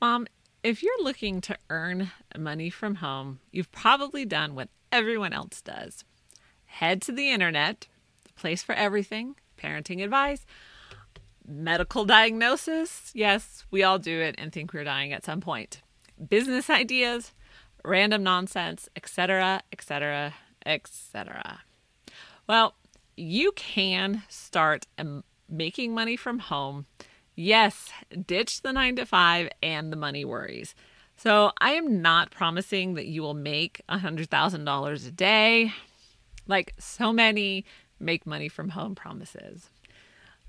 Mom, if you're looking to earn money from home, you've probably done what everyone else does head to the internet, the place for everything parenting advice, medical diagnosis. Yes, we all do it and think we're dying at some point. Business ideas, random nonsense, etc., etc., etc. Well, you can start making money from home. Yes, ditch the nine to five and the money worries. So, I am not promising that you will make $100,000 a day like so many make money from home promises.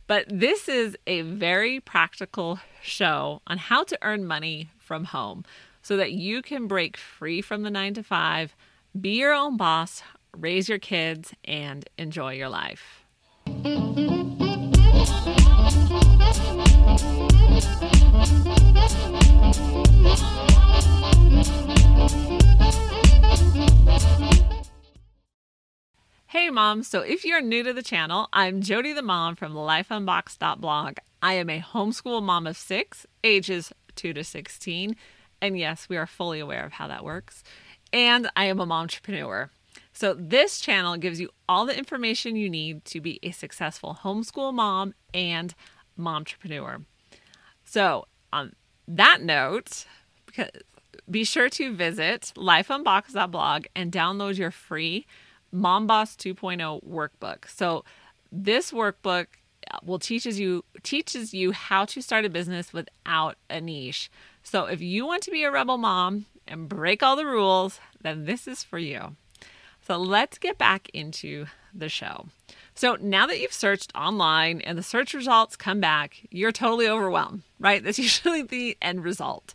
But this is a very practical show on how to earn money from home so that you can break free from the nine to five, be your own boss, raise your kids, and enjoy your life. Hey mom, so if you're new to the channel, I'm Jody the mom from lifeunboxed.blog. I am a homeschool mom of six, ages 2 to 16. And yes, we are fully aware of how that works. And I am a mom entrepreneur. So this channel gives you all the information you need to be a successful homeschool mom and entrepreneur. So on that note, be sure to visit lifeunboxed.blog and download your free Mom Boss 2.0 workbook. So this workbook uh, will teaches you teaches you how to start a business without a niche. So if you want to be a rebel mom and break all the rules, then this is for you. So let's get back into the show. So now that you've searched online and the search results come back, you're totally overwhelmed, right? That's usually the end result.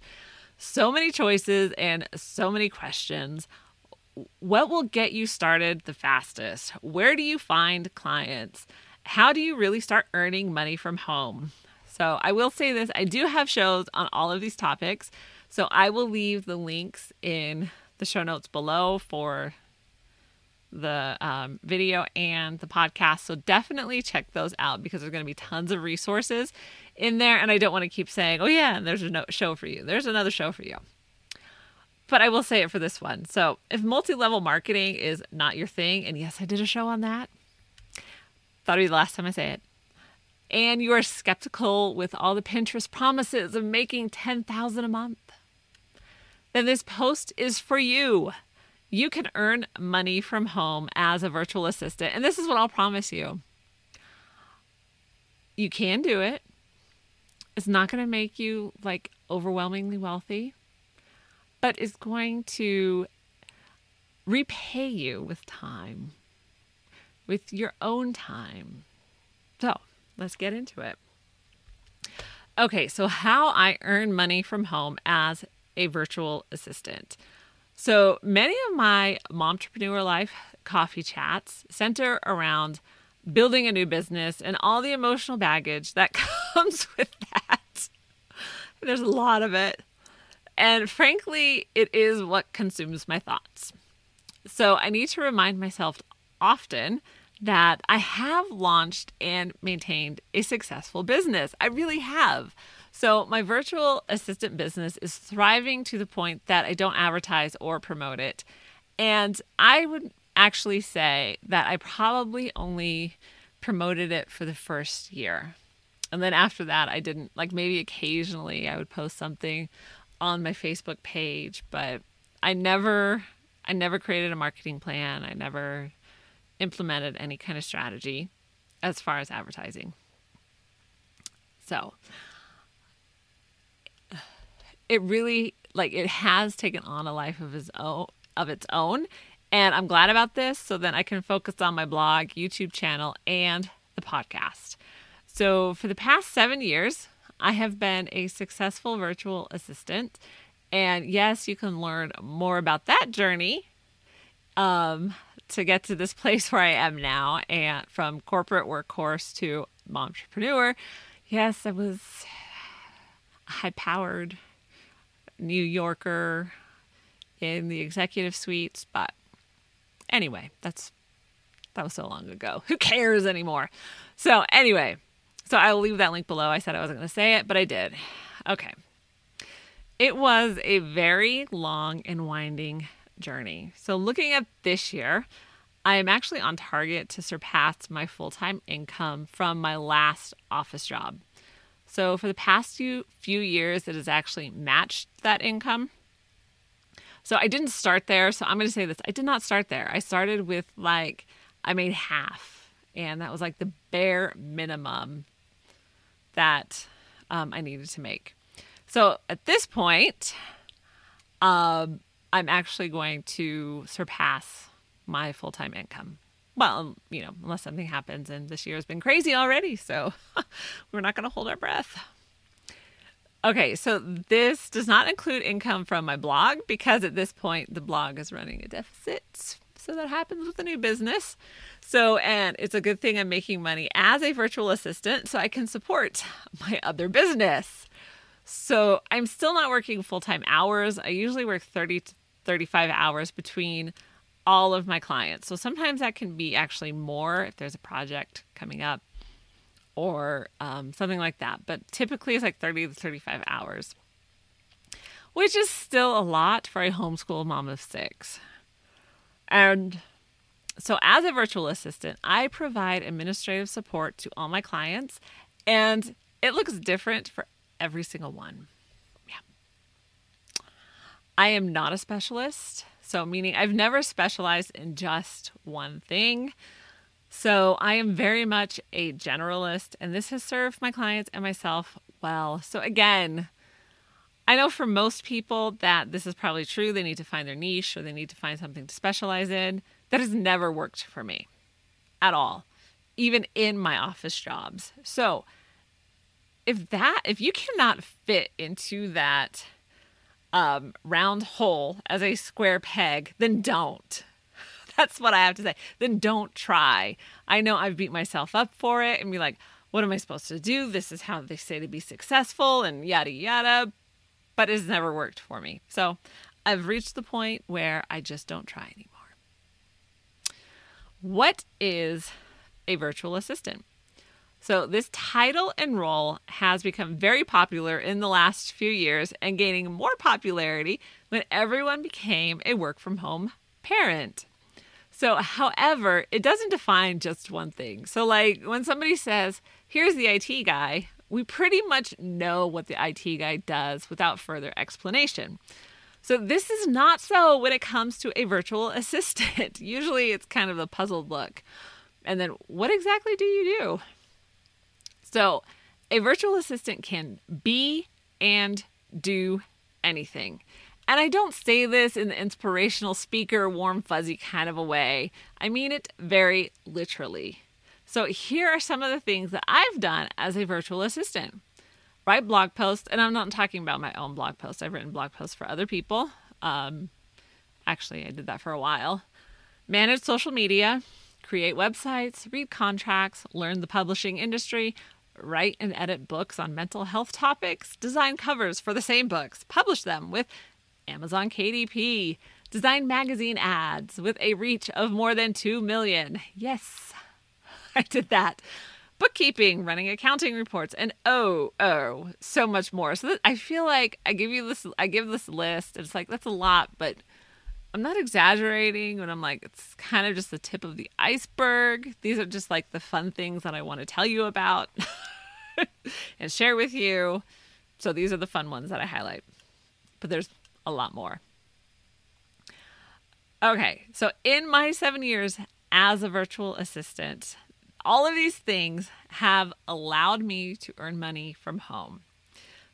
So many choices and so many questions what will get you started the fastest? Where do you find clients? How do you really start earning money from home? So, I will say this I do have shows on all of these topics. So, I will leave the links in the show notes below for the um, video and the podcast. So, definitely check those out because there's going to be tons of resources in there. And I don't want to keep saying, oh, yeah, and there's a show for you. There's another show for you but I will say it for this one. So, if multi level marketing is not your thing, and yes, I did a show on that, thought it'd be the last time I say it, and you are skeptical with all the Pinterest promises of making 10,000 a month, then this post is for you. You can earn money from home as a virtual assistant, and this is what I'll promise you. You can do it. It's not going to make you like overwhelmingly wealthy but it's going to repay you with time, with your own time. So let's get into it. Okay, so how I earn money from home as a virtual assistant. So many of my momtrepreneur life coffee chats center around building a new business and all the emotional baggage that comes with that. There's a lot of it. And frankly, it is what consumes my thoughts. So I need to remind myself often that I have launched and maintained a successful business. I really have. So my virtual assistant business is thriving to the point that I don't advertise or promote it. And I would actually say that I probably only promoted it for the first year. And then after that, I didn't like maybe occasionally I would post something on my Facebook page, but I never I never created a marketing plan. I never implemented any kind of strategy as far as advertising. So, it really like it has taken on a life of its own of its own and I'm glad about this so then I can focus on my blog, YouTube channel and the podcast. So, for the past 7 years, I have been a successful virtual assistant. And yes, you can learn more about that journey um, to get to this place where I am now and from corporate workhorse to entrepreneur. Yes, I was high powered New Yorker in the executive suites, but anyway, that's that was so long ago. Who cares anymore? So, anyway, so I will leave that link below. I said I wasn't going to say it, but I did. Okay. It was a very long and winding journey. So, looking at this year, I am actually on target to surpass my full time income from my last office job. So, for the past few, few years, it has actually matched that income. So, I didn't start there. So, I'm going to say this I did not start there. I started with like, I made half, and that was like the bare minimum that um, I needed to make. So at this point, um, I'm actually going to surpass my full time income. Well, you know, unless something happens, and this year has been crazy already, so we're not going to hold our breath. Okay, so this does not include income from my blog because at this point the blog is running a deficit. So that happens with a new business. So, and it's a good thing I'm making money as a virtual assistant so I can support my other business. So I'm still not working full time hours. I usually work 30 to 35 hours between all of my clients. So sometimes that can be actually more if there's a project coming up or um, something like that. But typically it's like 30 to 35 hours, which is still a lot for a homeschool mom of six. And so, as a virtual assistant, I provide administrative support to all my clients, and it looks different for every single one. Yeah. I am not a specialist. So, meaning I've never specialized in just one thing. So, I am very much a generalist, and this has served my clients and myself well. So, again, I know for most people that this is probably true. They need to find their niche or they need to find something to specialize in. That has never worked for me at all, even in my office jobs. So, if that if you cannot fit into that um, round hole as a square peg, then don't. That's what I have to say. Then don't try. I know I've beat myself up for it and be like, what am I supposed to do? This is how they say to be successful and yada yada. But it's never worked for me. So I've reached the point where I just don't try anymore. What is a virtual assistant? So, this title and role has become very popular in the last few years and gaining more popularity when everyone became a work from home parent. So, however, it doesn't define just one thing. So, like when somebody says, here's the IT guy, we pretty much know what the IT guy does without further explanation. So, this is not so when it comes to a virtual assistant. Usually it's kind of a puzzled look. And then, what exactly do you do? So, a virtual assistant can be and do anything. And I don't say this in the inspirational speaker, warm, fuzzy kind of a way. I mean it very literally. So, here are some of the things that I've done as a virtual assistant write blog posts, and I'm not talking about my own blog posts, I've written blog posts for other people. Um, actually, I did that for a while. Manage social media, create websites, read contracts, learn the publishing industry, write and edit books on mental health topics, design covers for the same books, publish them with Amazon KDP, design magazine ads with a reach of more than 2 million. Yes, I did that. Bookkeeping, running accounting reports, and oh, oh, so much more. So I feel like I give you this, I give this list. It's like, that's a lot, but I'm not exaggerating when I'm like, it's kind of just the tip of the iceberg. These are just like the fun things that I want to tell you about and share with you. So these are the fun ones that I highlight. But there's a lot more. Okay, so in my seven years as a virtual assistant, all of these things have allowed me to earn money from home.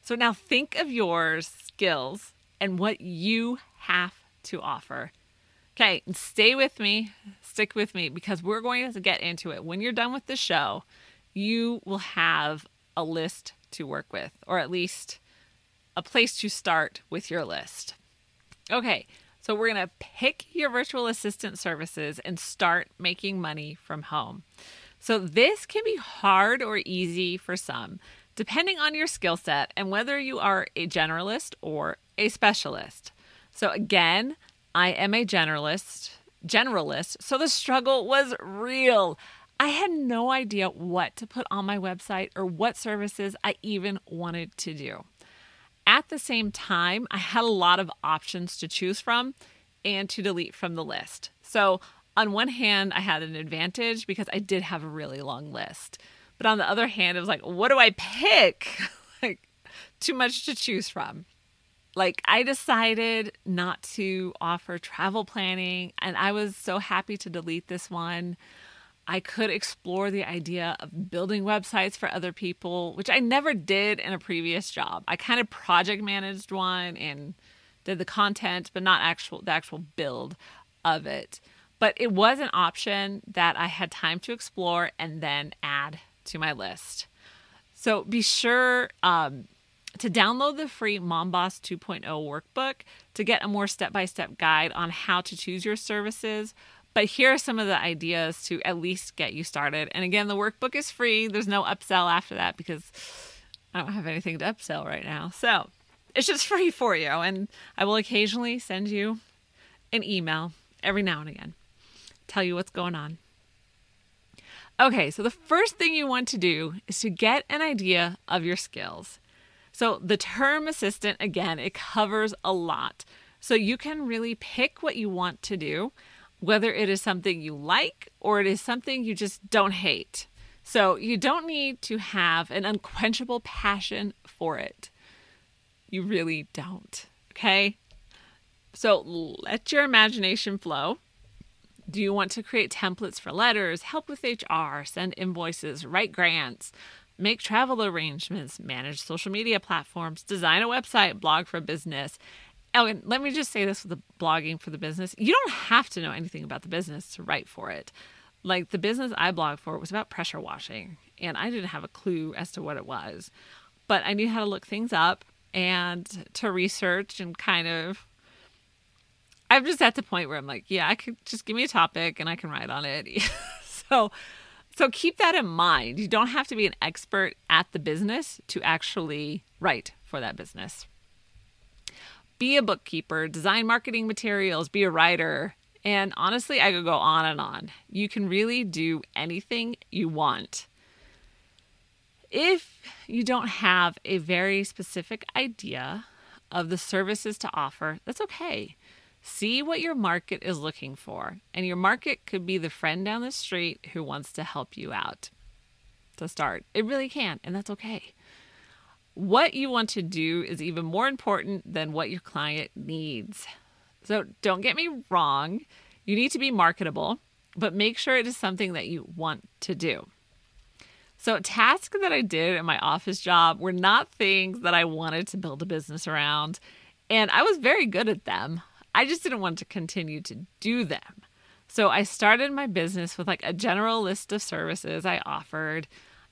So now think of your skills and what you have to offer. Okay, stay with me, stick with me because we're going to get into it. When you're done with the show, you will have a list to work with, or at least a place to start with your list. Okay, so we're going to pick your virtual assistant services and start making money from home. So, this can be hard or easy for some, depending on your skill set and whether you are a generalist or a specialist. So again, I am a generalist, generalist, so the struggle was real. I had no idea what to put on my website or what services I even wanted to do. at the same time, I had a lot of options to choose from and to delete from the list. So, on one hand, I had an advantage because I did have a really long list. But on the other hand, it was like, what do I pick? like, too much to choose from. Like, I decided not to offer travel planning, and I was so happy to delete this one. I could explore the idea of building websites for other people, which I never did in a previous job. I kind of project managed one and did the content, but not actual the actual build of it. But it was an option that I had time to explore and then add to my list. So be sure um, to download the free MomBoss 2.0 workbook to get a more step by step guide on how to choose your services but here are some of the ideas to at least get you started. And again, the workbook is free. There's no upsell after that because I don't have anything to upsell right now. So it's just free for you. And I will occasionally send you an email every now and again, tell you what's going on. Okay, so the first thing you want to do is to get an idea of your skills. So the term assistant, again, it covers a lot. So you can really pick what you want to do whether it is something you like or it is something you just don't hate. So you don't need to have an unquenchable passion for it. You really don't. Okay? So let your imagination flow. Do you want to create templates for letters, help with HR, send invoices, write grants, make travel arrangements, manage social media platforms, design a website, blog for business, And let me just say this with the blogging for the business. You don't have to know anything about the business to write for it. Like the business I blog for was about pressure washing, and I didn't have a clue as to what it was. But I knew how to look things up and to research and kind of I'm just at the point where I'm like, yeah, I could just give me a topic and I can write on it. so so keep that in mind. You don't have to be an expert at the business to actually write for that business be a bookkeeper, design marketing materials, be a writer. And honestly, I could go on and on. You can really do anything you want. If you don't have a very specific idea of the services to offer, that's okay. See what your market is looking for. And your market could be the friend down the street who wants to help you out to start. It really can, and that's okay. What you want to do is even more important than what your client needs. So don't get me wrong, you need to be marketable, but make sure it is something that you want to do. So, tasks that I did in my office job were not things that I wanted to build a business around, and I was very good at them. I just didn't want to continue to do them. So, I started my business with like a general list of services I offered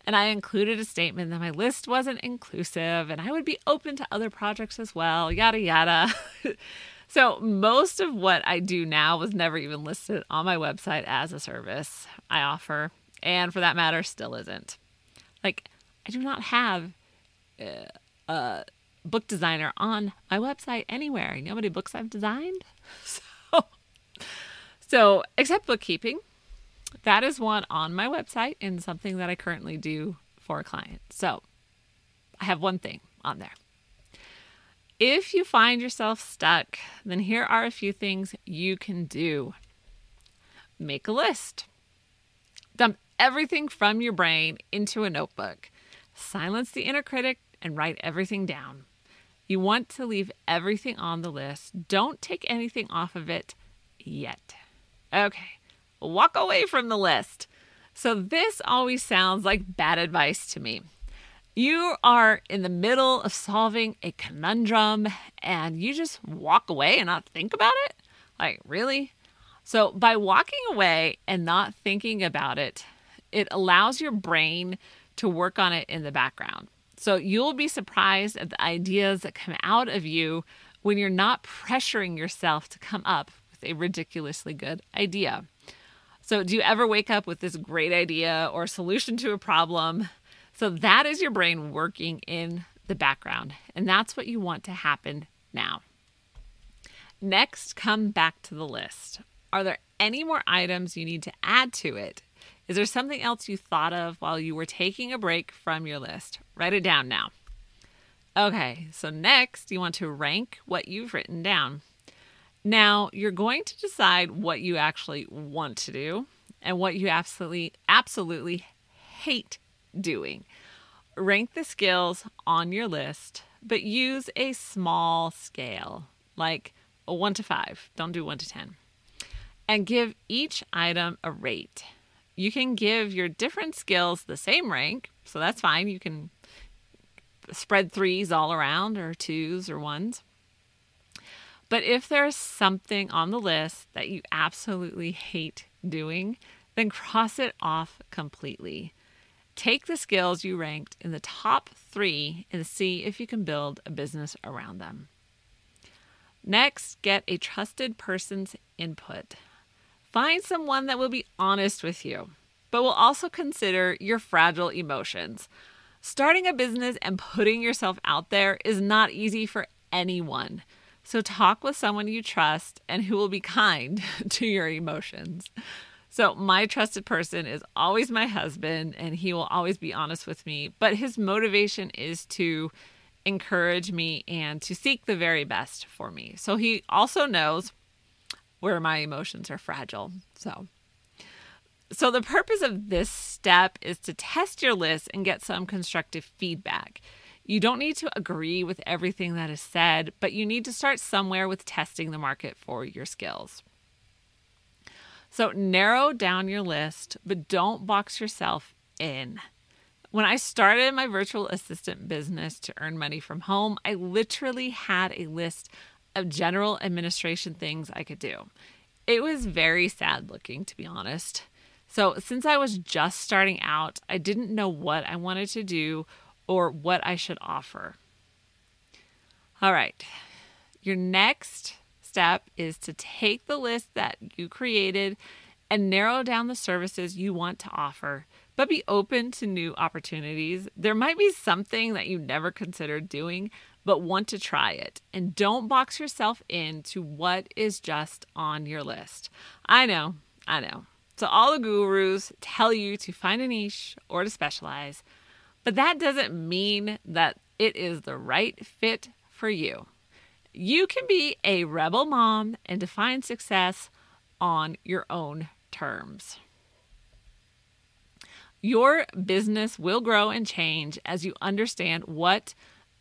and I included a statement that my list wasn't inclusive and I would be open to other projects as well, yada, yada. so, most of what I do now was never even listed on my website as a service I offer, and for that matter, still isn't. Like, I do not have uh, a book designer on my website anywhere. You know how many books I've designed? So, so except bookkeeping, that is one on my website and something that I currently do for a client. So I have one thing on there. If you find yourself stuck, then here are a few things you can do. Make a list. Dump everything from your brain into a notebook. Silence the inner critic and write everything down. You want to leave everything on the list. Don't take anything off of it yet. Okay walk away from the list. So, this always sounds like bad advice to me. You are in the middle of solving a conundrum and you just walk away and not think about it? Like, really? So, by walking away and not thinking about it, it allows your brain to work on it in the background. So, you'll be surprised at the ideas that come out of you when you're not pressuring yourself to come up with a ridiculously good idea. So, do you ever wake up with this great idea or solution to a problem? So, that is your brain working in the background, and that's what you want to happen now. Next, come back to the list. Are there any more items you need to add to it? Is there something else you thought of while you were taking a break from your list? Write it down now. Okay, so next you want to rank what you've written down. Now, you're going to decide what you actually want to do and what you absolutely absolutely hate doing. Rank the skills on your list, but use a small scale, like a 1 to 5. Don't do 1 to 10. And give each item a rate. You can give your different skills the same rank, so that's fine. You can spread threes all around or twos or ones. But if there's something on the list that you absolutely hate doing, then cross it off completely. Take the skills you ranked in the top three and see if you can build a business around them. Next, get a trusted person's input. Find someone that will be honest with you, but will also consider your fragile emotions. Starting a business and putting yourself out there is not easy for anyone. So, talk with someone you trust and who will be kind to your emotions. So, my trusted person is always my husband, and he will always be honest with me. But his motivation is to encourage me and to seek the very best for me. So, he also knows where my emotions are fragile. So, so the purpose of this step is to test your list and get some constructive feedback. You don't need to agree with everything that is said, but you need to start somewhere with testing the market for your skills. So narrow down your list, but don't box yourself in. When I started my virtual assistant business to earn money from home, I literally had a list of general administration things I could do. It was very sad looking, to be honest. So, since I was just starting out, I didn't know what I wanted to do or what I should offer. All right. Your next step is to take the list that you created and narrow down the services you want to offer, but be open to new opportunities. There might be something that you never considered doing, but want to try it. And don't box yourself in to what is just on your list. I know, I know. So, all the gurus tell you to find a niche or to specialize. But that doesn't mean that it is the right fit for you. You can be a rebel mom and define success on your own terms. Your business will grow and change as you understand what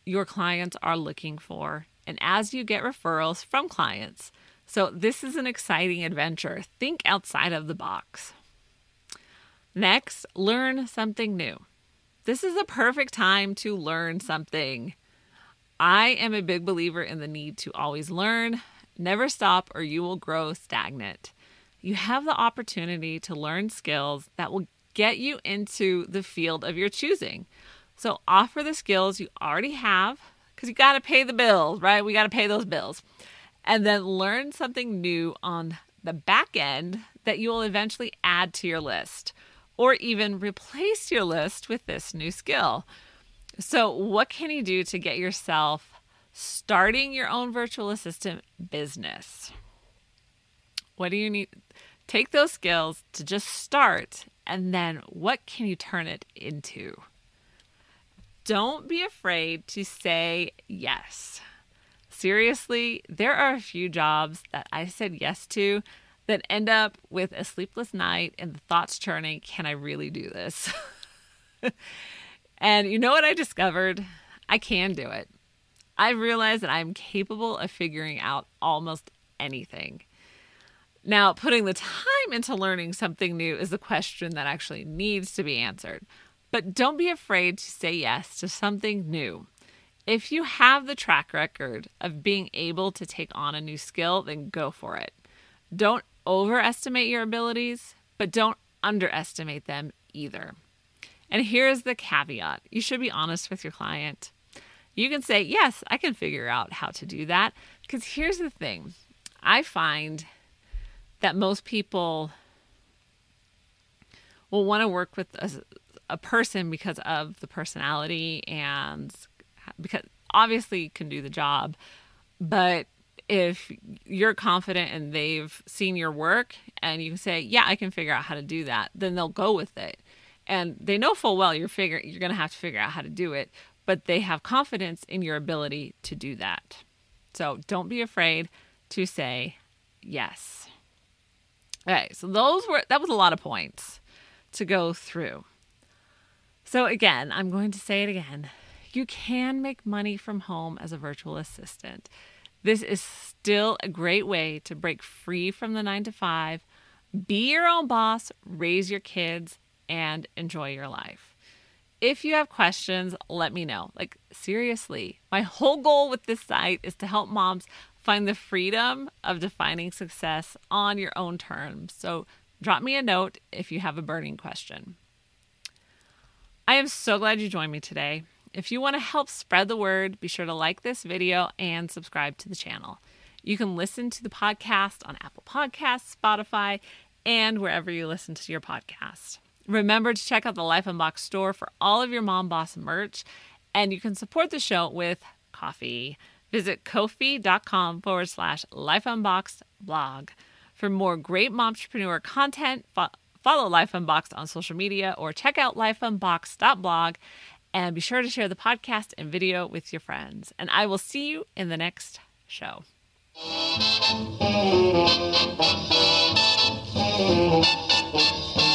your clients are looking for and as you get referrals from clients. So, this is an exciting adventure. Think outside of the box. Next, learn something new. This is a perfect time to learn something. I am a big believer in the need to always learn, never stop, or you will grow stagnant. You have the opportunity to learn skills that will get you into the field of your choosing. So offer the skills you already have because you got to pay the bills, right? We got to pay those bills. And then learn something new on the back end that you will eventually add to your list or even replace your list with this new skill. So, what can you do to get yourself starting your own virtual assistant business? What do you need? Take those skills to just start, and then what can you turn it into? Don't be afraid to say yes. Seriously, there are a few jobs that I said yes to that end up with a sleepless night and the thoughts churning can I really do this? and you know what I discovered? I can do it. I've realized that I'm capable of figuring out almost anything. Now, putting the time into learning something new is a question that actually needs to be answered. But don't be afraid to say yes to something new. If you have the track record of being able to take on a new skill, then go for it. Don't overestimate your abilities, but don't underestimate them either. And here's the caveat you should be honest with your client. You can say, Yes, I can figure out how to do that. Because here's the thing I find that most people will want to work with a, a person because of the personality and because obviously can do the job, but if you're confident and they've seen your work and you say, "Yeah, I can figure out how to do that," then they'll go with it. And they know full well you're figure you're going to have to figure out how to do it, but they have confidence in your ability to do that. So don't be afraid to say yes. Okay, so those were that was a lot of points to go through. So again, I'm going to say it again. You can make money from home as a virtual assistant. This is still a great way to break free from the 9 to 5, be your own boss, raise your kids and enjoy your life. If you have questions, let me know. Like, seriously, my whole goal with this site is to help moms find the freedom of defining success on your own terms. So, drop me a note if you have a burning question. I am so glad you joined me today. If you want to help spread the word, be sure to like this video and subscribe to the channel. You can listen to the podcast on Apple Podcasts, Spotify, and wherever you listen to your podcast. Remember to check out the Life Unboxed store for all of your Mom Boss merch, and you can support the show with coffee. Visit ko-fi.com forward slash Life Unboxed blog. For more great momtrepreneur content, fo- follow Life Unboxed on social media or check out lifeunboxed.blog and be sure to share the podcast and video with your friends. And I will see you in the next show. Thank you.